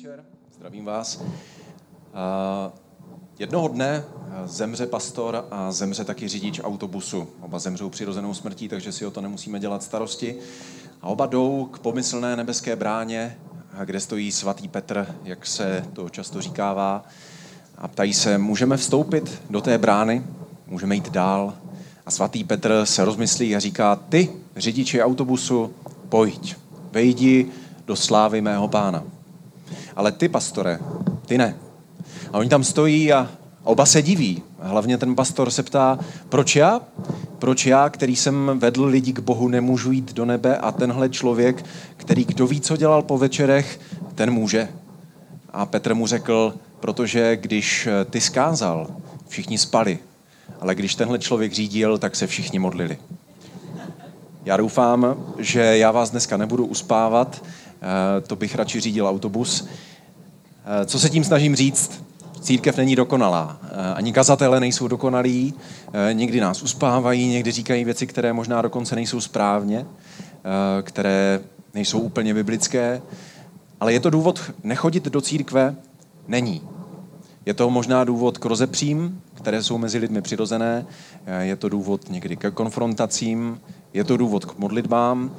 večer, zdravím vás. Jednoho dne zemře pastor a zemře taky řidič autobusu. Oba zemřou přirozenou smrtí, takže si o to nemusíme dělat starosti. A oba jdou k pomyslné nebeské bráně, kde stojí svatý Petr, jak se to často říkává. A ptají se, můžeme vstoupit do té brány? Můžeme jít dál? A svatý Petr se rozmyslí a říká, ty, řidiči autobusu, pojď, vejdi do slávy mého pána. Ale ty, pastore, ty ne. A oni tam stojí a oba se diví. Hlavně ten pastor se ptá, proč já? Proč já, který jsem vedl lidi k Bohu, nemůžu jít do nebe a tenhle člověk, který kdo ví, co dělal po večerech, ten může. A Petr mu řekl, protože když ty skázal, všichni spali, ale když tenhle člověk řídil, tak se všichni modlili. Já doufám, že já vás dneska nebudu uspávat, eh, to bych radši řídil autobus. Eh, co se tím snažím říct? Církev není dokonalá. Eh, ani kazatele nejsou dokonalí, někdy nás uspávají, někdy říkají věci, které možná dokonce nejsou správně, které nejsou úplně biblické. Ale je to důvod nechodit do církve? Není. Je to možná důvod k rozepřím, které jsou mezi lidmi přirozené, je to důvod někdy ke konfrontacím, je to důvod k modlitbám,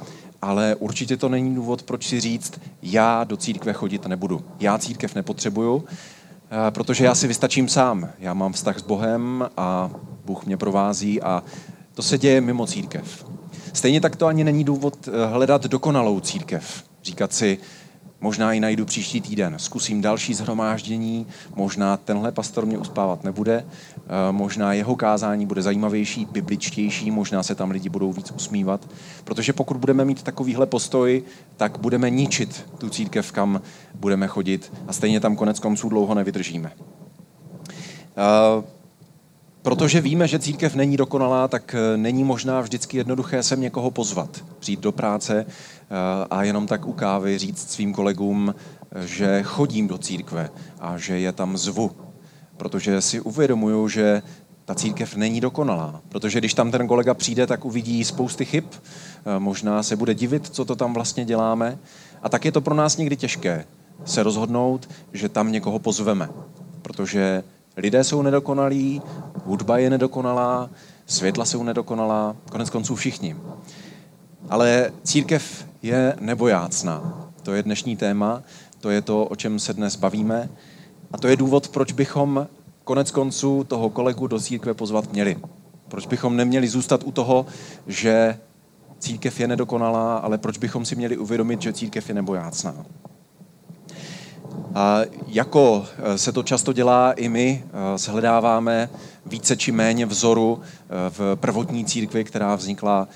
ale určitě to není důvod, proč si říct, já do církve chodit nebudu. Já církev nepotřebuju, eh, protože já si vystačím sám. Já mám vztah s Bohem a Bůh mě provází a to se děje mimo církev. Stejně tak to ani není důvod eh, hledat dokonalou církev. Říkat si, Možná ji najdu příští týden. Zkusím další zhromáždění, možná tenhle pastor mě uspávat nebude, eh, možná jeho kázání bude zajímavější, bibličtější, možná se tam lidi budou víc usmívat. Protože pokud budeme mít takovýhle postoj, tak budeme ničit tu církev, kam budeme chodit a stejně tam konec konců dlouho nevydržíme. Uh, Protože víme, že církev není dokonalá, tak eh, není možná vždycky jednoduché sem někoho pozvat, přijít do práce eh, a jenom tak u kávy říct svým kolegům, eh, že chodím do církve a že je tam zvu. Protože si uvědomuju, že ta církev není dokonalá. Protože když tam ten kolega přijde, tak uvidí spousty chyb, možná se bude divit, co to tam vlastně děláme. A tak je to pro nás někdy těžké se rozhodnout, že tam někoho pozveme. Protože Lidé jsou nedokonalí, hudba je nedokonalá, světla jsou nedokonalá, konec konců všichni. Ale církev je nebojácná. To je dnešní téma, to je to, o čem se dnes bavíme. A to je důvod, proč bychom konec konců toho kolegu do církve pozvat měli. Proč bychom neměli zůstat u toho, že církev je nedokonalá, ale proč bychom si měli uvědomit, že církev je nebojácná. A jako eh, se to často dělá, i my eh, shledáváme více či méně vzoru eh, v prvotní církvi, která vznikla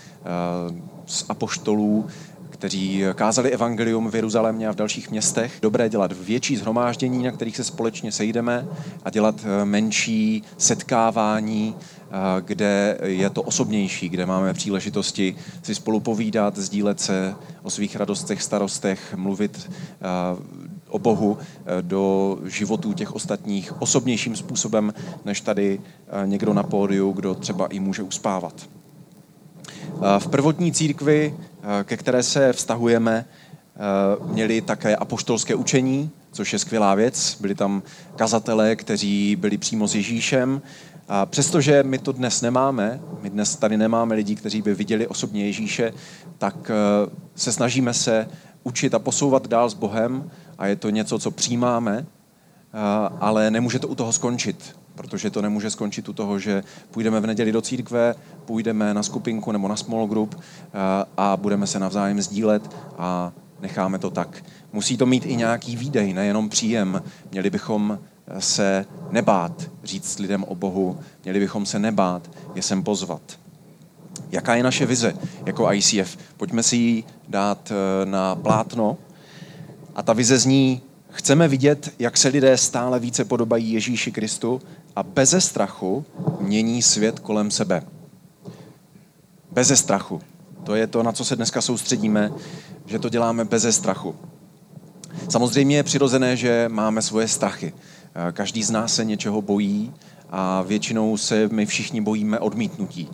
z apoštolů, kteří kázali evangelium v Jeruzalémě a v dalších městech. Dobré dělat větší zhromáždění, na kterých se společně sejdeme a dělat menší setkávání, kde je to osobnější, kde máme příležitosti si spolu povídat, sdílet se o svých radostech, starostech, mluvit o Bohu eh, do životů těch ostatních osobnějším způsobem, než tady eh, někdo na pódiu, kdo třeba i může uspávat. Eh, v prvotní církvi, ke které se vztahujeme, měli také apoštolské učení, což je skvělá věc. Byli tam kazatelé, kteří byli přímo s Ježíšem. A přestože my to dnes nemáme, my dnes tady nemáme lidi, kteří by viděli osobně Ježíše, tak se snažíme se učit a posouvat dál s Bohem a je to něco, co přijímáme, ale nemůže to u toho skončit, protože to nemůže skončit u toho, že půjdeme v neděli do církve, půjdeme na skupinku nebo na small group a budeme se navzájem sdílet a necháme to tak. Musí to mít i nějaký výdej, nejenom příjem. Měli bychom se nebát říct lidem o Bohu, měli bychom se nebát je sem pozvat. Jaká je naše vize jako ICF? Pojďme si ji dát na plátno. A ta vize zní, chceme vidět, jak se lidé stále více podobají Ježíši Kristu a beze strachu mění svět kolem sebe. Beze strachu. To je to, na co se dneska soustředíme, že to děláme beze strachu. Samozřejmě je přirozené, že máme svoje strachy. Každý z nás se něčeho bojí a většinou se my všichni bojíme odmítnutí.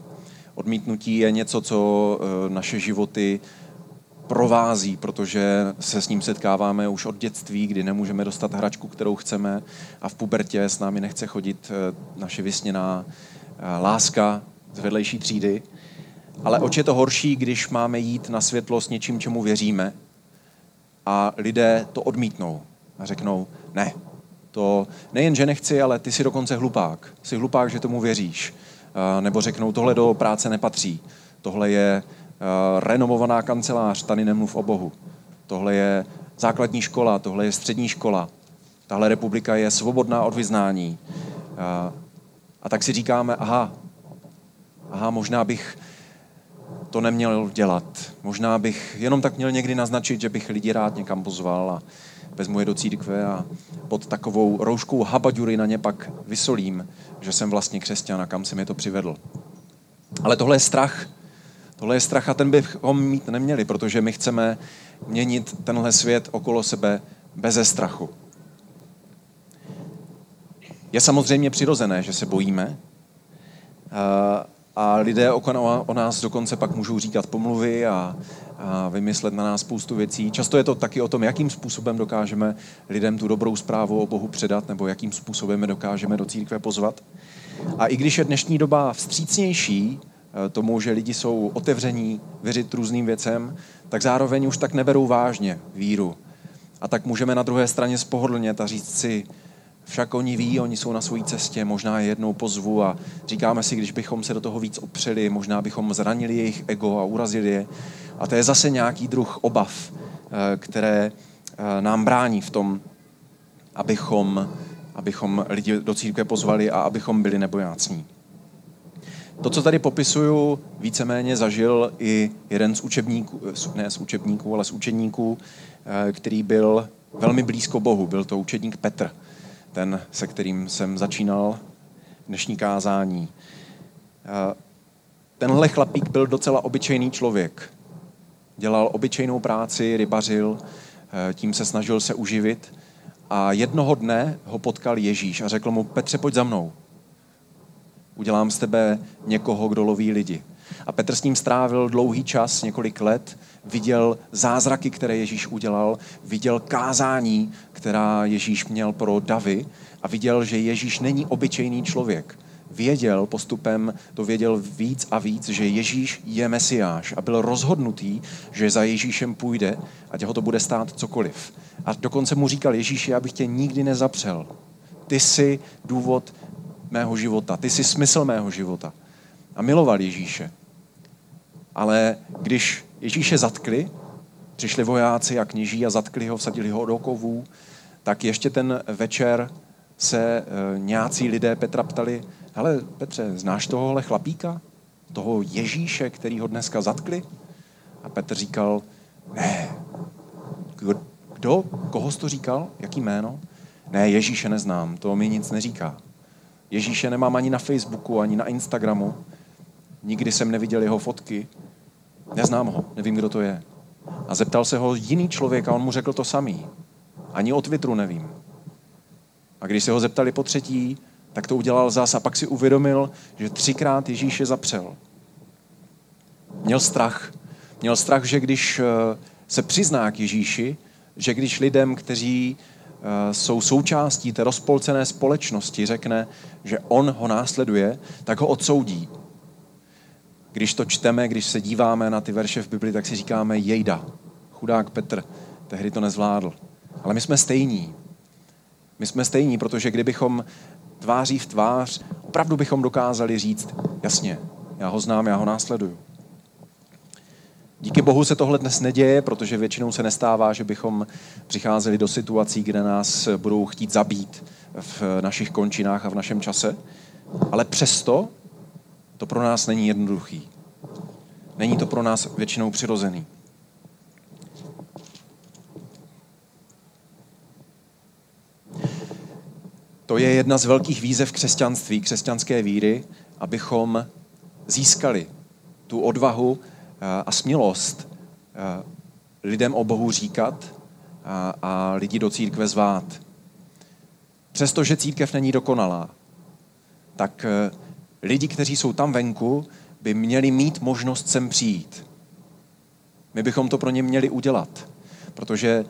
Odmítnutí je něco, co eh, naše životy provází, protože se s ním setkáváme už od dětství, kdy nemůžeme dostat hračku, kterou chceme a v pubertě s námi nechce chodit eh, naše vysněná eh, láska z vedlejší třídy. Ale oč je to horší, když máme jít na světlo s něčím, čemu věříme a lidé to odmítnou a řeknou, ne, to nejen, že nechci, ale ty jsi dokonce hlupák. Jsi hlupák, že tomu věříš. Nebo řeknou, tohle do práce nepatří. Tohle je renomovaná kancelář, tady nemluv o Bohu. Tohle je základní škola, tohle je střední škola. Tahle republika je svobodná od vyznání. A tak si říkáme, aha, aha, možná bych to neměl dělat. Možná bych jenom tak měl někdy naznačit, že bych lidi rád někam pozval a vezmu je do církve a pod takovou rouškou habaďury na ně pak vysolím, že jsem vlastně křesťan a kam jsem je to přivedl. Ale tohle je strach. Tohle je strach a ten bychom mít neměli, protože my chceme měnit tenhle svět okolo sebe beze strachu. Je samozřejmě přirozené, že se bojíme, a lidé o nás dokonce pak můžou říkat pomluvy a, vymyslet na nás spoustu věcí. Často je to taky o tom, jakým způsobem dokážeme lidem tu dobrou zprávu o Bohu předat, nebo jakým způsobem dokážeme do církve pozvat. A i když je dnešní doba vstřícnější eh, tomu, že lidi jsou otevření věřit různým věcem, tak zároveň už tak neberou vážně víru. A tak můžeme na druhé straně spohodlnět a říct si, však oni ví, oni jsou na své cestě, možná je jednou pozvu a říkáme si, když bychom se do toho víc opřeli, možná bychom zranili jejich ego a urazili je. A to je zase nějaký druh obav, eh, které eh, nám brání v tom, abychom, abychom lidi do církve pozvali a abychom byli nebojácní. To, co tady popisuju, víceméně zažil i jeden z učebníků, ne z učebníků, ale z učeníků, eh, který byl velmi blízko Bohu. Byl to učedník Petr ten, se kterým jsem začínal dnešní kázání. Tenhle chlapík byl docela obyčejný člověk. Dělal obyčejnou práci, rybařil, e, tím se snažil se uživit. A jednoho dne ho potkal Ježíš a řekl mu, Petře, pojď za mnou. Udělám z tebe někoho, kdo loví lidi. A Petr s ním strávil dlouhý čas, několik let, viděl zázraky, které Ježíš udělal, viděl kázání, která Ježíš měl pro davy a viděl, že Ježíš není obyčejný člověk. Věděl postupem, to věděl víc a víc, že Ježíš je Mesiáš a byl rozhodnutý, že za Ježíšem půjde a tě ho to bude stát cokoliv. A dokonce mu říkal Ježíši, já bych tě nikdy nezapřel. Ty jsi důvod mého života, ty jsi smysl mého života. A miloval Ježíše. Ale když Ježíše zatkli, přišli vojáci a kněží a zatkli ho, vsadili ho do kovů, tak ještě ten večer se e, nějací lidé Petra ptali, hele Petře, znáš tohohle chlapíka? Toho Ježíše, který ho dneska zatkli? A Petr říkal, ne. Kdo? Koho jsi to říkal? Jaký jméno? Ne, Ježíše neznám, to mi nic neříká. Ježíše nemám ani na Facebooku, ani na Instagramu. Nikdy jsem neviděl jeho fotky. Neznám ho, nevím, kdo to je. A zeptal se ho jiný člověk a on mu řekl to samý. Ani o Twitteru nevím. A když se ho zeptali po třetí, tak to udělal zás a pak si uvědomil, že třikrát Ježíše zapřel. Měl strach. Měl strach, že když eh, se přizná k Ježíši, že když lidem, kteří jsou součástí té rozpolcené společnosti, řekne, že on ho následuje, tak ho odsoudí. Když to čteme, když se díváme na ty verše v Bibli, tak si říkáme jejda. Chudák Petr, tehdy to nezvládl. Ale my jsme stejní. My jsme stejní, protože kdybychom tváří v tvář, opravdu bychom dokázali říct, jasně, já ho znám, já ho následuju. Díky Bohu se tohle dnes neděje, protože většinou se nestává, že bychom přicházeli do situací, kde nás budou chtít zabít v našich končinách a v našem čase. Ale přesto to pro nás není jednoduchý. Není to pro nás většinou přirozený. To je jedna z velkých výzev křesťanství, křesťanské víry, abychom získali tu odvahu a smělost eh, lidem o Bohu říkat a, a lidi do církve zvát. Přestože církev není dokonalá, tak eh, lidi, kteří jsou tam venku, by měli mít možnost sem přijít. My bychom to pro ně měli udělat, protože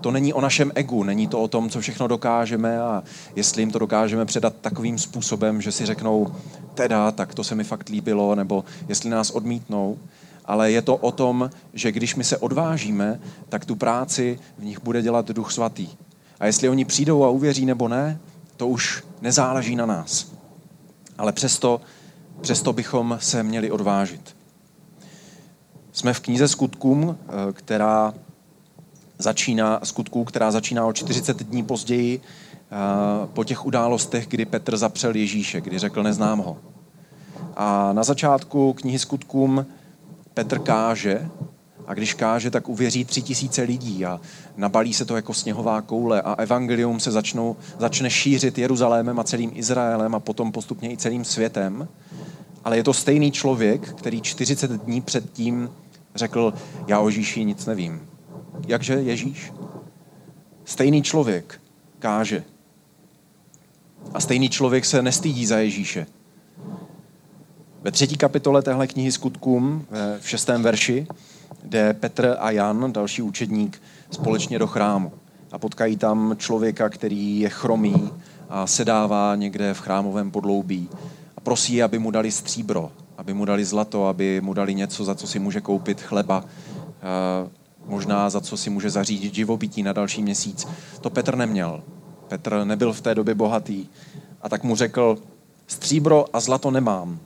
to není o našem egu, není to o tom, co všechno dokážeme a jestli jim to dokážeme předat takovým způsobem, že si řeknou, teda, tak to se mi fakt líbilo, nebo jestli nás odmítnou, ale je to o tom, že když my se odvážíme, tak tu práci v nich bude dělat Duch Svatý. A jestli oni přijdou a uvěří nebo ne, to už nezáleží na nás. Ale přesto, přesto bychom se měli odvážit. Jsme v knize skutkům, eh, která začíná, skutků, která začíná o 40 dní později eh, po těch událostech, kdy Petr zapřel Ježíše, kdy řekl neznám ho. A na začátku knihy skutkům Petr káže a když káže, tak uvěří tři tisíce lidí a nabalí se to jako sněhová koule a evangelium se začnou, začne šířit Jeruzalémem a celým Izraelem a potom postupně i celým světem. Ale je to stejný člověk, který 40 dní předtím řekl, já o Ježíši nic nevím. Jakže Ježíš? Stejný člověk káže. A stejný člověk se nestydí za Ježíše. Ve třetí kapitole téhle knihy Skutkům, v šestém verši, jde Petr a Jan, další učedník, společně do chrámu. A potkají tam člověka, který je chromý a sedává někde v chrámovém podloubí. A prosí, aby mu dali stříbro, aby mu dali zlato, aby mu dali něco, za co si může koupit chleba, možná za co si může zařídit živobytí na další měsíc. To Petr neměl. Petr nebyl v té době bohatý. A tak mu řekl, stříbro a zlato nemám,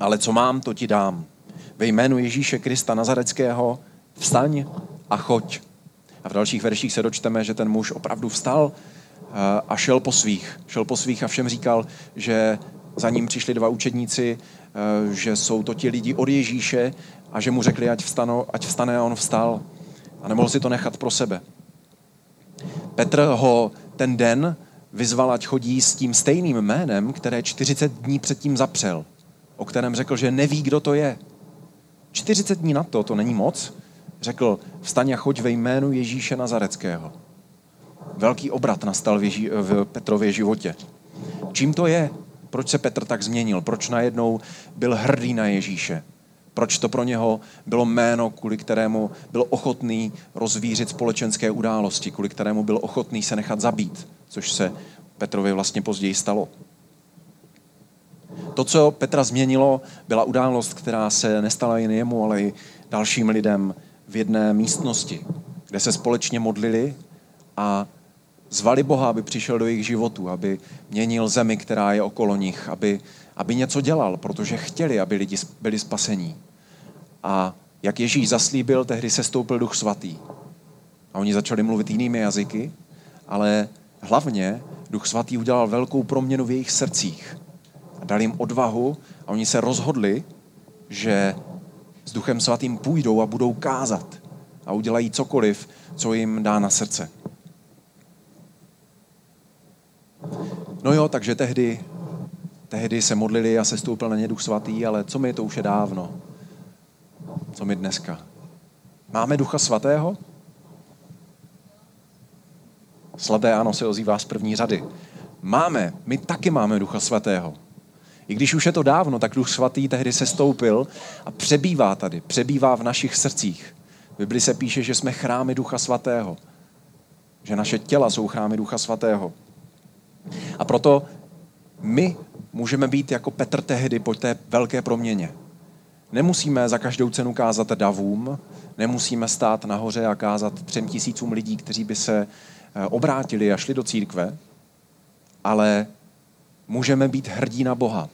ale co mám, to ti dám. Ve jménu Ježíše Krista Nazareckého vstaň a choď. A v dalších verších se dočteme, že ten muž opravdu vstal eh, a šel po svých. Šel po svých a všem říkal, že za ním přišli dva učedníci, eh, že jsou to ti lidi od Ježíše a že mu řekli, ať, vstano, ať vstane a on vstal. A nemohl si to nechat pro sebe. Petr ho ten den vyzval, ať chodí s tím stejným jménem, které 40 dní předtím zapřel – o kterém řekl, že neví, kdo to je. 40 dní na to, to není moc, řekl, vstaň a choď ve jménu Ježíše Nazareckého. Velký obrat nastal v, Ježí, v Petrově životě. Čím to je? Proč se Petr tak změnil? Proč najednou byl hrdý na Ježíše? Proč to pro něho bylo jméno, kvůli kterému byl ochotný rozvířit společenské události, kvůli kterému byl ochotný se nechat zabít, což se Petrovi vlastně později stalo. To, co Petra změnilo, byla událost, která se nestala jen jemu, ale i dalším lidem v jedné místnosti, kde se společně modlili a zvali Boha, aby přišel do jejich životu, aby měnil zemi, která je okolo nich, aby, aby něco dělal, protože chtěli, aby lidi byli spasení. A jak Ježíš zaslíbil, tehdy se stoupil duch svatý. A oni začali mluvit jinými jazyky, ale hlavně duch svatý udělal velkou proměnu v jejich srdcích dal jim odvahu a oni se rozhodli, že s Duchem Svatým půjdou a budou kázat a udělají cokoliv, co jim dá na srdce. No jo, takže tehdy, tehdy se modlili a se stoupil na ně Duch Svatý, ale co mi to už je dávno? Co mi dneska? Máme Ducha Svatého? Sladé ano se ozývá z první řady. Máme, my taky máme Ducha Svatého. I když už je to dávno, tak Duch Svatý tehdy se stoupil a přebývá tady, přebývá v našich srdcích. V Bibli se píše, že jsme chrámy Ducha Svatého. Že naše těla jsou chrámy Ducha Svatého. A proto my můžeme být jako Petr tehdy po té velké proměně. Nemusíme za každou cenu kázat davům, nemusíme stát nahoře a kázat třem tisícům lidí, kteří by se eh, obrátili a šli do církve, ale můžeme být hrdí na Boha.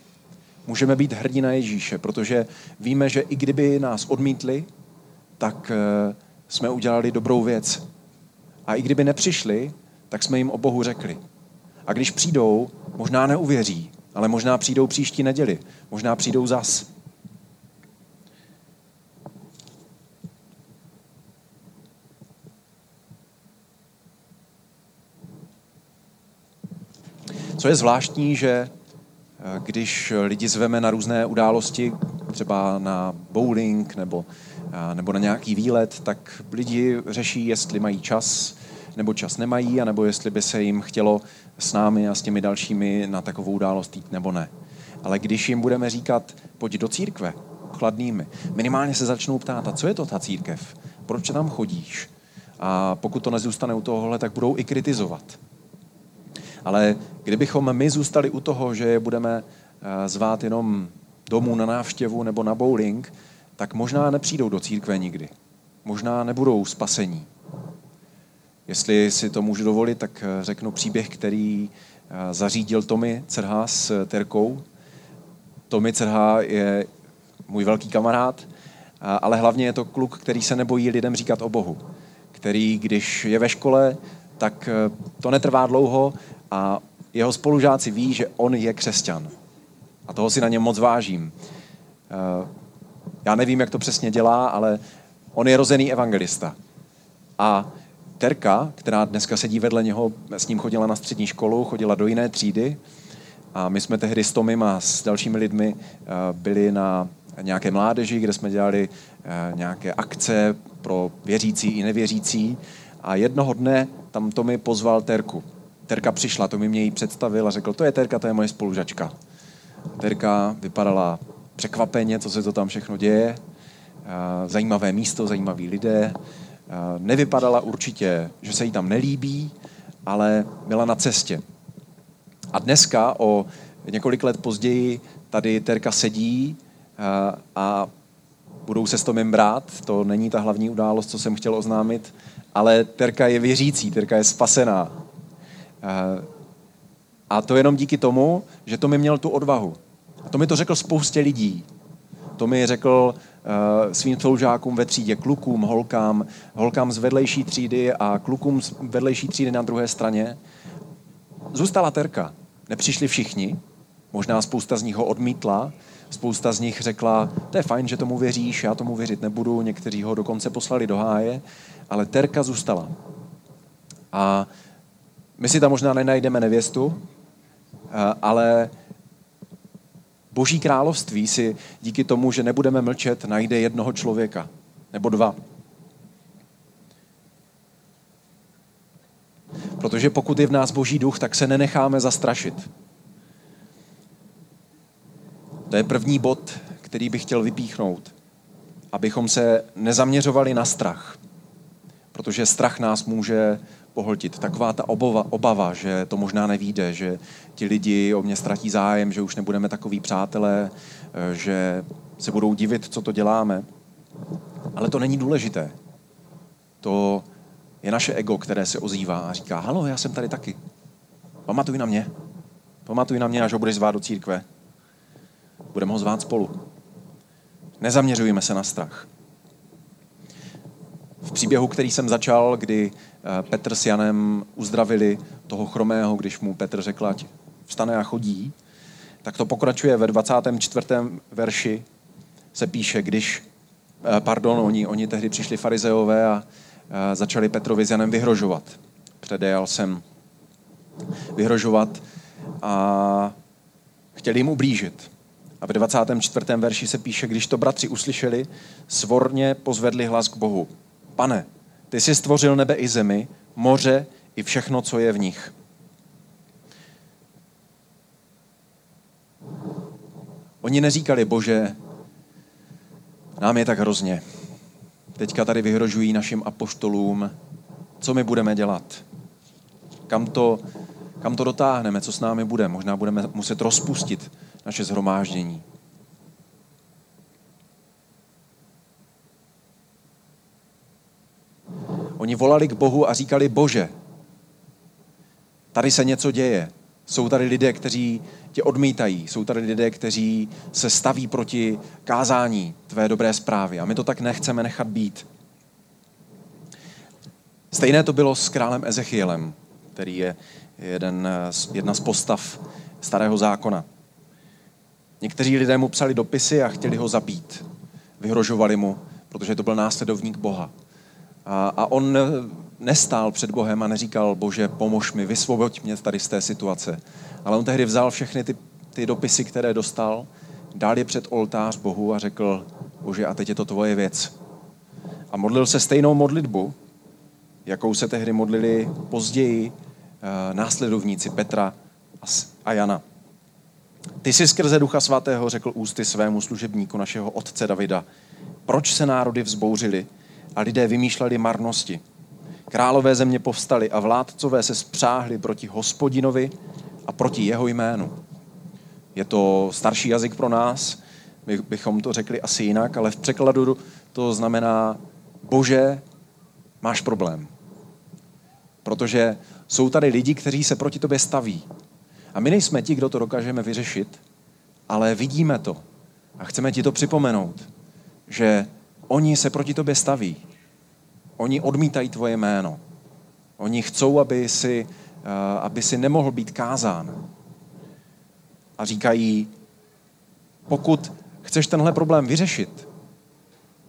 Můžeme být hrdí na Ježíše, protože víme, že i kdyby nás odmítli, tak eh, jsme udělali dobrou věc. A i kdyby nepřišli, tak jsme jim o Bohu řekli. A když přijdou, možná neuvěří, ale možná přijdou příští neděli, možná přijdou zas. Co je zvláštní, že eh, když lidi zveme na různé události, třeba na bowling nebo, eh, nebo na nějaký výlet, tak lidi řeší, jestli mají čas nebo čas nemají, anebo jestli by se jim chtělo s námi a s těmi dalšími na takovou událost jít nebo ne. Ale když jim budeme říkat, pojď do církve, chladnými. Minimálně se začnou ptát, a co je to ta církev? Proč tam chodíš? A pokud to nezůstane u tohohle, tak budou i kritizovat. Ale kdybychom my zůstali u toho, že je budeme eh, zvát jenom domů na návštěvu nebo na bowling, tak možná nepřijdou do církve nikdy. Možná nebudou spasení. Jestli si to můžu dovolit, tak eh, řeknu příběh, který eh, zařídil Tomi Cerha s Terkou. Tomi Cerha je můj velký kamarád, ale hlavně je to kluk, který se nebojí lidem říkat o Bohu. Který, když je ve škole, tak to netrvá dlouho a jeho spolužáci ví, že on je křesťan. A toho si na něm moc vážím. Eh, já nevím, jak to přesně dělá, ale on je rozený evangelista. A Terka, která dneska sedí vedle něho, s ním chodila na střední školu, chodila do jiné třídy a my jsme tehdy s Tomem a s dalšími lidmi eh, byli na nějaké mládeži, kde jsme dělali eh, nějaké akce pro věřící i nevěřící a jednoho dne tam Tomi pozval Terku. Terka přišla, to mi mě jí představil a řekl, to je Terka, to je moje spolužačka. Terka vypadala překvapeně, co se to tam všechno děje. Zajímavé místo, zajímaví lidé. Nevypadala určitě, že se jí tam nelíbí, ale byla na cestě. A dneska, o několik let později, tady Terka sedí a budou se s Tomem brát. To není ta hlavní událost, co jsem chtěl oznámit, ale Terka je věřící, Terka je spasená. A to jenom díky tomu, že to mi měl tu odvahu. A to mi to řekl spoustě lidí. To mi řekl svým spolužákům ve třídě, klukům, holkám, holkám z vedlejší třídy a klukům z vedlejší třídy na druhé straně. Zůstala Terka. Nepřišli všichni, možná spousta z nich ho odmítla, spousta z nich řekla, to je fajn, že tomu věříš, já tomu věřit nebudu, někteří ho dokonce poslali do háje, ale Terka zůstala. A my si tam možná nenajdeme nevěstu, eh, ale Boží království si díky tomu, že nebudeme mlčet, najde jednoho člověka nebo dva. Protože pokud je v nás Boží duch, tak se nenecháme zastrašit. To je první bod, který bych chtěl vypíchnout. Abychom se nezaměřovali na strach. Protože strach nás může pohltit. Taková ta obava, obava, že to možná nevíde, že ti lidi o mě ztratí zájem, že už nebudeme takový přátelé, eh, že se budou divit, co to děláme. Ale to není důležité. To je naše ego, které se ozývá a říká, halo, já jsem tady taky. Pamatuj na mě. Pamatuj na mě, až ho budeš zvát do církve. Budeme ho zvát spolu. Nezaměřujeme se na strach. V příběhu, který jsem začal, kdy eh, Petr s Janem uzdravili toho chromého, když mu Petr řekl, ať vstane a chodí, tak to pokračuje ve 24. verši se píše, když, eh, pardon, oni, oni tehdy přišli farizeové a eh, začali Petrovi s Janem vyhrožovat. Předejal jsem vyhrožovat a chtěli jim ublížit. A v 24. verši se píše, když to bratři uslyšeli, svorně pozvedli hlas k Bohu. Pane, ty jsi stvořil nebe i zemi, moře i všechno, co je v nich. Oni neříkali, bože, nám je tak hrozně. Teďka tady vyhrožují našim apoštolům, co my budeme dělat. Kam to, kam to dotáhneme, co s námi bude. Možná budeme muset rozpustit naše zhromáždění. Oni volali k Bohu a říkali, Bože, tady se něco děje. Jsou tady lidé, kteří tě odmítají. Jsou tady lidé, kteří se staví proti kázání tvé dobré zprávy. A my to tak nechceme nechat být. Stejné to bylo s králem Ezechielem, který je jeden, jedna z postav starého zákona. Někteří lidé mu psali dopisy a chtěli ho zabít. Vyhrožovali mu, protože to byl následovník Boha. A, a on nestál před Bohem a neříkal, bože, pomož mi, vysvoboď mě tady z té situace. Ale on tehdy vzal všechny ty, ty dopisy, které dostal, dal je před oltář Bohu a řekl, bože, a teď je to tvoje věc. A modlil se stejnou modlitbu, jakou se tehdy modlili později uh, následovníci Petra a, a Jana. Ty jsi skrze Ducha Svatého řekl ústy svému služebníku našeho otce Davida, proč se národy vzbouřili a lidé vymýšleli marnosti. Králové země povstali a vládcové se spřáhli proti hospodinovi a proti jeho jménu. Je to starší jazyk pro nás, my bychom to řekli asi jinak, ale v překladu to znamená, bože, máš problém. Protože jsou tady lidi, kteří se proti tobě staví. A my nejsme ti, kdo to dokážeme vyřešit, ale vidíme to. A chceme ti to připomenout, že oni se proti tobě staví. Oni odmítají tvoje jméno. Oni chcou, aby si, eh, aby si nemohl být kázán. A říkají, pokud chceš tenhle problém vyřešit,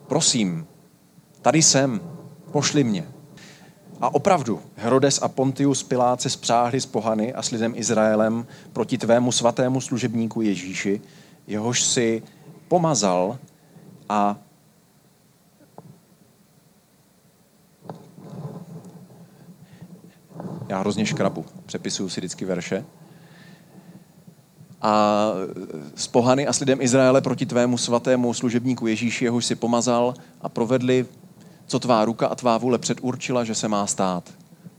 prosím, tady jsem, pošli mě. A opravdu, Herodes a Pontius Pilát se spřáhli s pohany a s lidem Izraelem proti tvému svatému služebníku Ježíši, jehož si pomazal a já hrozně škrabu, přepisuju si vždycky verše. A s pohany a s lidem Izraele proti tvému svatému služebníku Ježíši, jehož si pomazal a provedli co tvá ruka a tvá vůle předurčila, že se má stát.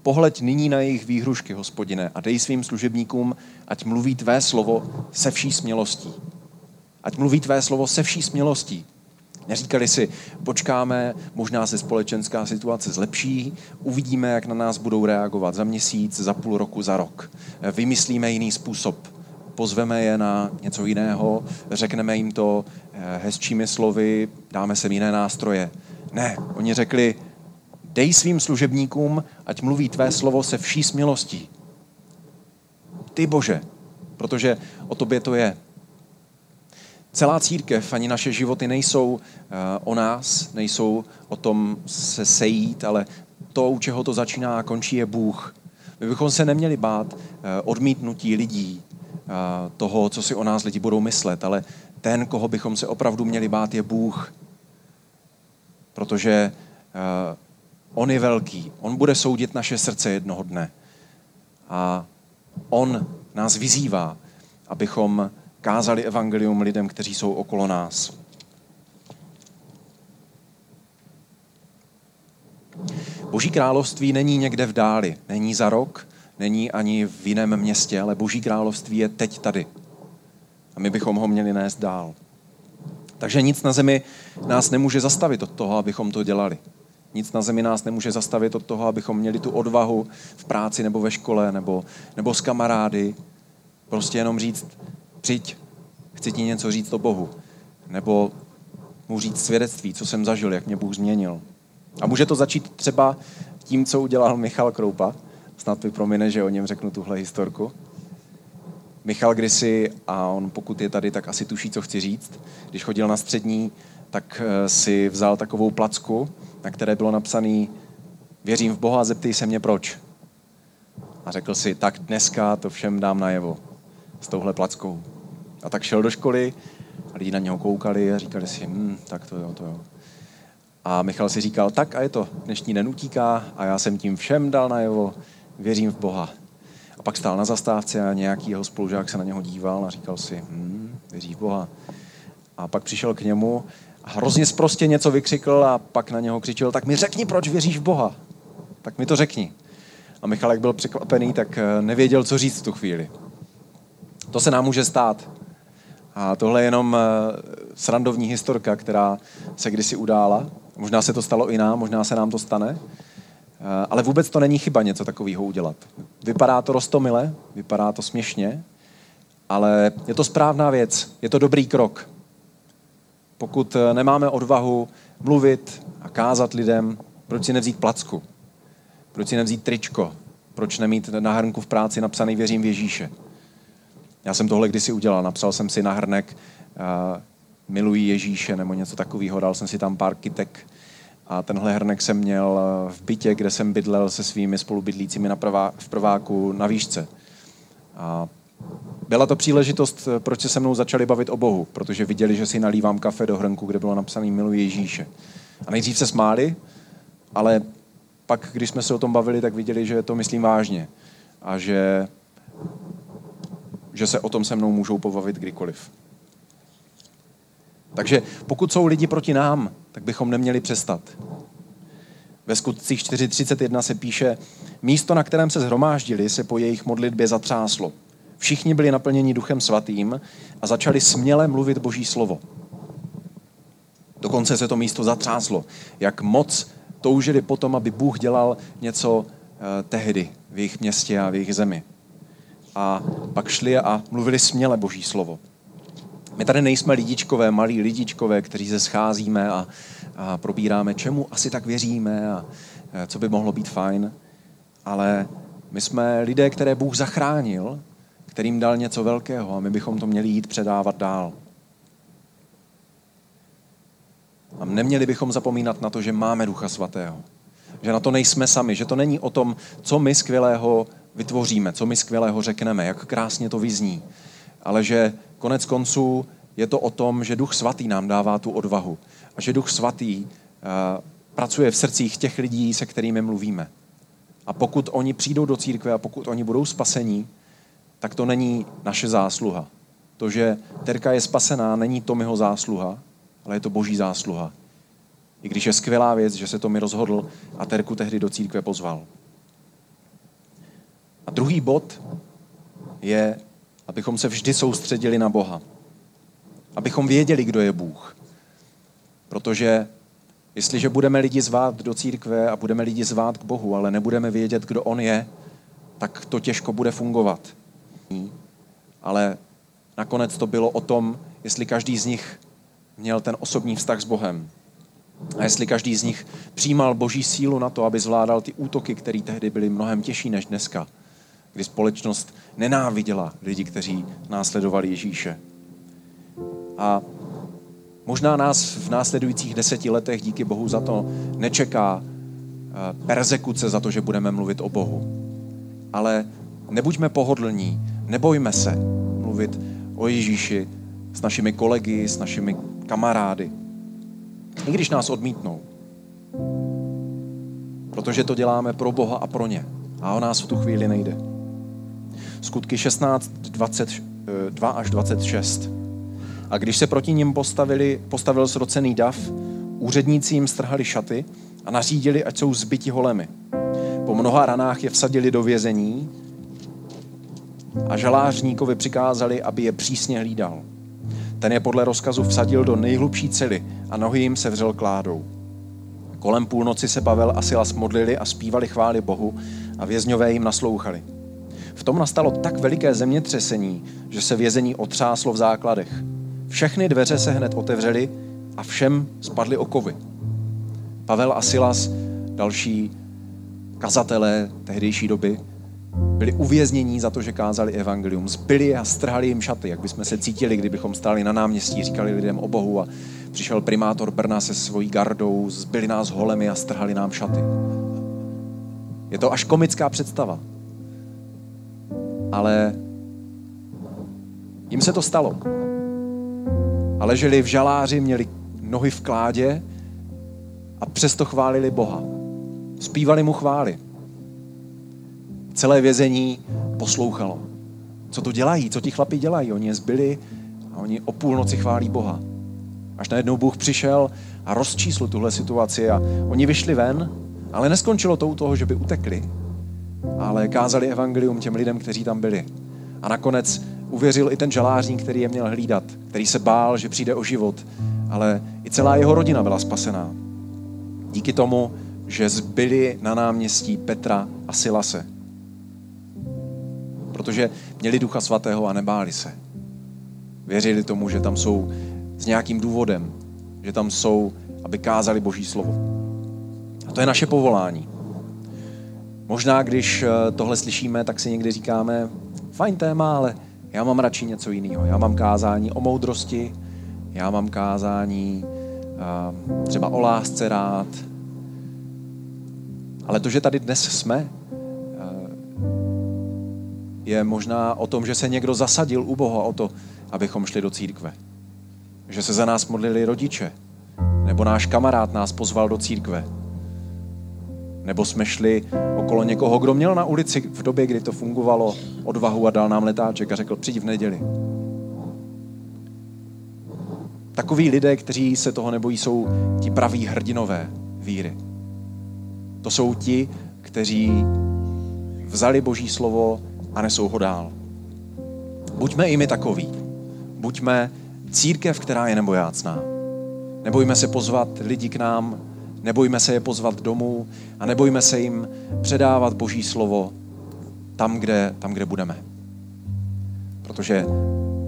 Pohleď nyní na jejich výhrušky, hospodine, a dej svým služebníkům, ať mluví tvé slovo se vší smělostí. Ať mluví tvé slovo se vší smělostí. Neříkali si, počkáme, možná se společenská situace zlepší, uvidíme, jak na nás budou reagovat za měsíc, za půl roku, za rok. Vymyslíme jiný způsob. Pozveme je na něco jiného, řekneme jim to eh, hezčími slovy, dáme se jiné nástroje. Ne, oni řekli, dej svým služebníkům, ať mluví tvé slovo se vší smělostí. Ty Bože, protože o tobě to je. Celá církev, ani naše životy nejsou eh, o nás, nejsou o tom se sejít, ale to, u čeho to začíná a končí, je Bůh. My bychom se neměli bát eh, odmítnutí lidí, eh, toho, co si o nás lidi budou myslet, ale ten, koho bychom se opravdu měli bát, je Bůh protože on je velký. On bude soudit naše srdce jednoho dne. A on nás vyzývá, abychom kázali evangelium lidem, kteří jsou okolo nás. Boží království není někde v dáli, není za rok, není ani v jiném městě, ale Boží království je teď tady. A my bychom ho měli nést dál. Takže nic na zemi nás nemůže zastavit od toho, abychom to dělali. Nic na zemi nás nemůže zastavit od toho, abychom měli tu odvahu v práci nebo ve škole nebo, nebo s kamarády. Prostě jenom říct, přijď, chci ti něco říct o Bohu. Nebo mu říct svědectví, co jsem zažil, jak mě Bůh změnil. A může to začít třeba tím, co udělal Michal Kroupa. Snad mi promine, že o něm řeknu tuhle historku. Michal Grisy, a on pokud je tady, tak asi tuší, co chci říct. Když chodil na střední, tak eh, si vzal takovou placku, na které bylo napsané Věřím v Boha, zeptej se mě proč. A řekl si, tak dneska to všem dám najevo s touhle plackou. A tak šel do školy a lidi na něho koukali a říkali si, hm, tak to jo, to jo. A Michal si říkal, tak a je to, dnešní den utíká a já jsem tím všem dal najevo, věřím v Boha. A pak stál na zastávce a nějaký jeho spolužák se na něho díval a říkal si, hm, věří v Boha. A pak přišel k němu a hrozně zprostě něco vykřikl a pak na něho křičel, tak mi řekni, proč věříš v Boha. Tak mi to řekni. A Michal, jak byl překvapený, tak eh, nevěděl, co říct v tu chvíli. To se nám může stát. A tohle je jenom eh, srandovní historka, která se kdysi udála. Možná se to stalo i nám, možná se nám to stane. Eh, ale vůbec to není chyba něco takového udělat. Vypadá to rostomile, vypadá to směšně, ale je to správná věc, je to dobrý krok. Pokud eh, nemáme odvahu mluvit a kázat lidem, proč si nevzít placku? Proč si nevzít tričko? Proč nemít na hrnku v práci napsaný Věřím v Ježíše? Já jsem tohle kdysi udělal. Napsal jsem si na hrnek uh, Miluji Ježíše nebo něco takového. Dal jsem si tam pár kytek a tenhle hrnek jsem měl eh, v bytě, kde jsem bydlel se svými spolubydlícími na prvá, v prváku na výšce. A byla to příležitost, eh, proč se se mnou začali bavit o Bohu, protože viděli, že si nalívám kafe do hrnku, kde bylo napsané Miluji Ježíše. A nejdřív se smáli, ale pak, když jsme se o tom bavili, tak viděli, že to myslím vážně. A že že se o tom se mnou můžou pobavit kdykoliv. Takže pokud jsou lidi proti nám, tak bychom neměli přestat. Ve skutcích 4.31 se píše, místo, na kterém se zhromáždili, se po jejich modlitbě zatřáslo. Všichni byli naplněni duchem svatým a začali směle mluvit boží slovo. Dokonce se to místo zatřáslo. Jak moc toužili potom, aby Bůh dělal něco eh, tehdy v jejich městě a v jejich zemi. A pak šli a mluvili směle boží slovo. My tady nejsme lidičkové, malí lidičkové, kteří se scházíme a, a probíráme, čemu asi tak věříme a eh, co by mohlo být fajn. Ale my jsme lidé, které Bůh zachránil, kterým dal něco velkého a my bychom to měli jít předávat dál. A neměli bychom zapomínat na to, že máme Ducha Svatého. Že na to nejsme sami, že to není o tom, co my skvělého vytvoříme, co my skvělého řekneme, jak krásně to vyzní, ale že konec konců je to o tom, že Duch Svatý nám dává tu odvahu a že Duch Svatý uh, pracuje v srdcích těch lidí, se kterými mluvíme. A pokud oni přijdou do církve a pokud oni budou spasení, tak to není naše zásluha. To, že Terka je spasená, není to jeho zásluha, ale je to boží zásluha. I když je skvělá věc, že se to mi rozhodl a Terku tehdy do církve pozval. A druhý bod je, abychom se vždy soustředili na Boha. Abychom věděli, kdo je Bůh. Protože jestliže budeme lidi zvát do církve a budeme lidi zvát k Bohu, ale nebudeme vědět, kdo On je, tak to těžko bude fungovat. Ale nakonec to bylo o tom, jestli každý z nich měl ten osobní vztah s Bohem. A jestli každý z nich přijímal boží sílu na to, aby zvládal ty útoky, které tehdy byly mnohem těžší než dneska, kdy společnost nenáviděla lidi, kteří následovali Ježíše. A možná nás v následujících deseti letech díky Bohu za to nečeká eh, persekuce za to, že budeme mluvit o Bohu. Ale nebuďme pohodlní, nebojme se mluvit o Ježíši s našimi kolegy, s našimi kamarády. I když nás odmítnou. Protože to děláme pro Boha a pro ně. A o nás v tu chvíli nejde. Skutky 16, 22 až 26. A když se proti ním postavili, postavil srocený dav, úředníci jim strhali šaty a nařídili, ať jsou zbyti holemi. Po mnoha ranách je vsadili do vězení a žalářníkovi přikázali, aby je přísně hlídal. Ten je podle rozkazu vsadil do nejhlubší cely a nohy jim se vřel kládou. Kolem půlnoci se Pavel a Silas modlili a zpívali chvály Bohu a vězňové jim naslouchali. V tom nastalo tak veliké zemětřesení, že se vězení otřáslo v základech. Všechny dveře se hned otevřely a všem spadly okovy. Pavel a Silas, další kazatelé tehdejší doby, byli uvěznění za to, že kázali evangelium. Zbyli a strhali jim šaty, jak bychom se cítili, kdybychom stáli na náměstí, říkali lidem o Bohu a přišel primátor Brna se svojí gardou, zbyli nás holemi a strhali nám šaty. Je to až komická představa. Ale jim se to stalo. A leželi v žaláři, měli nohy v kládě a přesto chválili Boha. Zpívali mu chvály. Celé vězení poslouchalo. Co to dělají? Co ti chlapi dělají? Oni je zbyli a oni o půlnoci chválí Boha. Až najednou Bůh přišel a rozčísl tuhle situaci a oni vyšli ven, ale neskončilo to u toho, že by utekli, ale kázali evangelium těm lidem, kteří tam byli. A nakonec uvěřil i ten žalářník, který je měl hlídat, který se bál, že přijde o život, ale i celá jeho rodina byla spasená. Díky tomu, že zbyli na náměstí Petra a Silase protože měli Ducha Svatého a nebáli se. Věřili tomu, že tam jsou s nějakým důvodem, že tam jsou, aby kázali Boží slovo. A to je naše povolání. Možná, když eh, tohle slyšíme, tak si někdy říkáme, fajn téma, ale já mám radši něco jiného. Já mám kázání o moudrosti, já mám kázání uh, třeba o lásce rád. Ale to, že tady dnes jsme, je možná o tom, že se někdo zasadil u Boha o to, abychom šli do církve. Že se za nás modlili rodiče, nebo náš kamarád nás pozval do církve. Nebo jsme šli okolo někoho, kdo měl na ulici v době, kdy to fungovalo, odvahu a dal nám letáček a řekl, přijď v neděli. Takoví lidé, kteří se toho nebojí, jsou ti praví hrdinové víry. To jsou ti, kteří vzali Boží slovo a nesou ho dál. Buďme i my takoví. Buďme církev, která je nebojácná. Nebojme se pozvat lidi k nám, nebojme se je pozvat domů a nebojme se jim předávat Boží slovo tam, kde, tam, kde budeme. Protože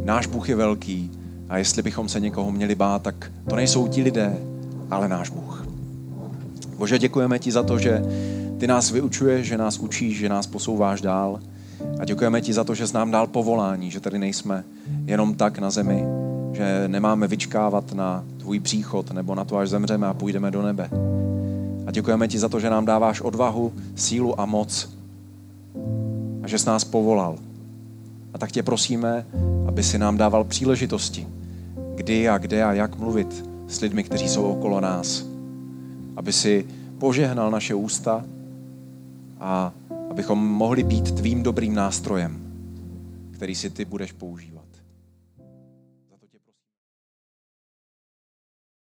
náš Bůh je velký a jestli bychom se někoho měli bát, tak to nejsou ti lidé, ale náš Bůh. Bože, děkujeme ti za to, že ty nás vyučuješ, že nás učíš, že nás posouváš dál. A děkujeme ti za to, že jsi nám dál povolání, že tady nejsme jenom tak na zemi, že nemáme vyčkávat na tvůj příchod nebo na to, až zemřeme a půjdeme do nebe. A děkujeme ti za to, že nám dáváš odvahu, sílu a moc a že jsi nás povolal. A tak tě prosíme, aby si nám dával příležitosti, kdy a kde a jak mluvit s lidmi, kteří jsou okolo nás. Aby si požehnal naše ústa a abychom mohli být tvým dobrým nástrojem, který si ty budeš používat.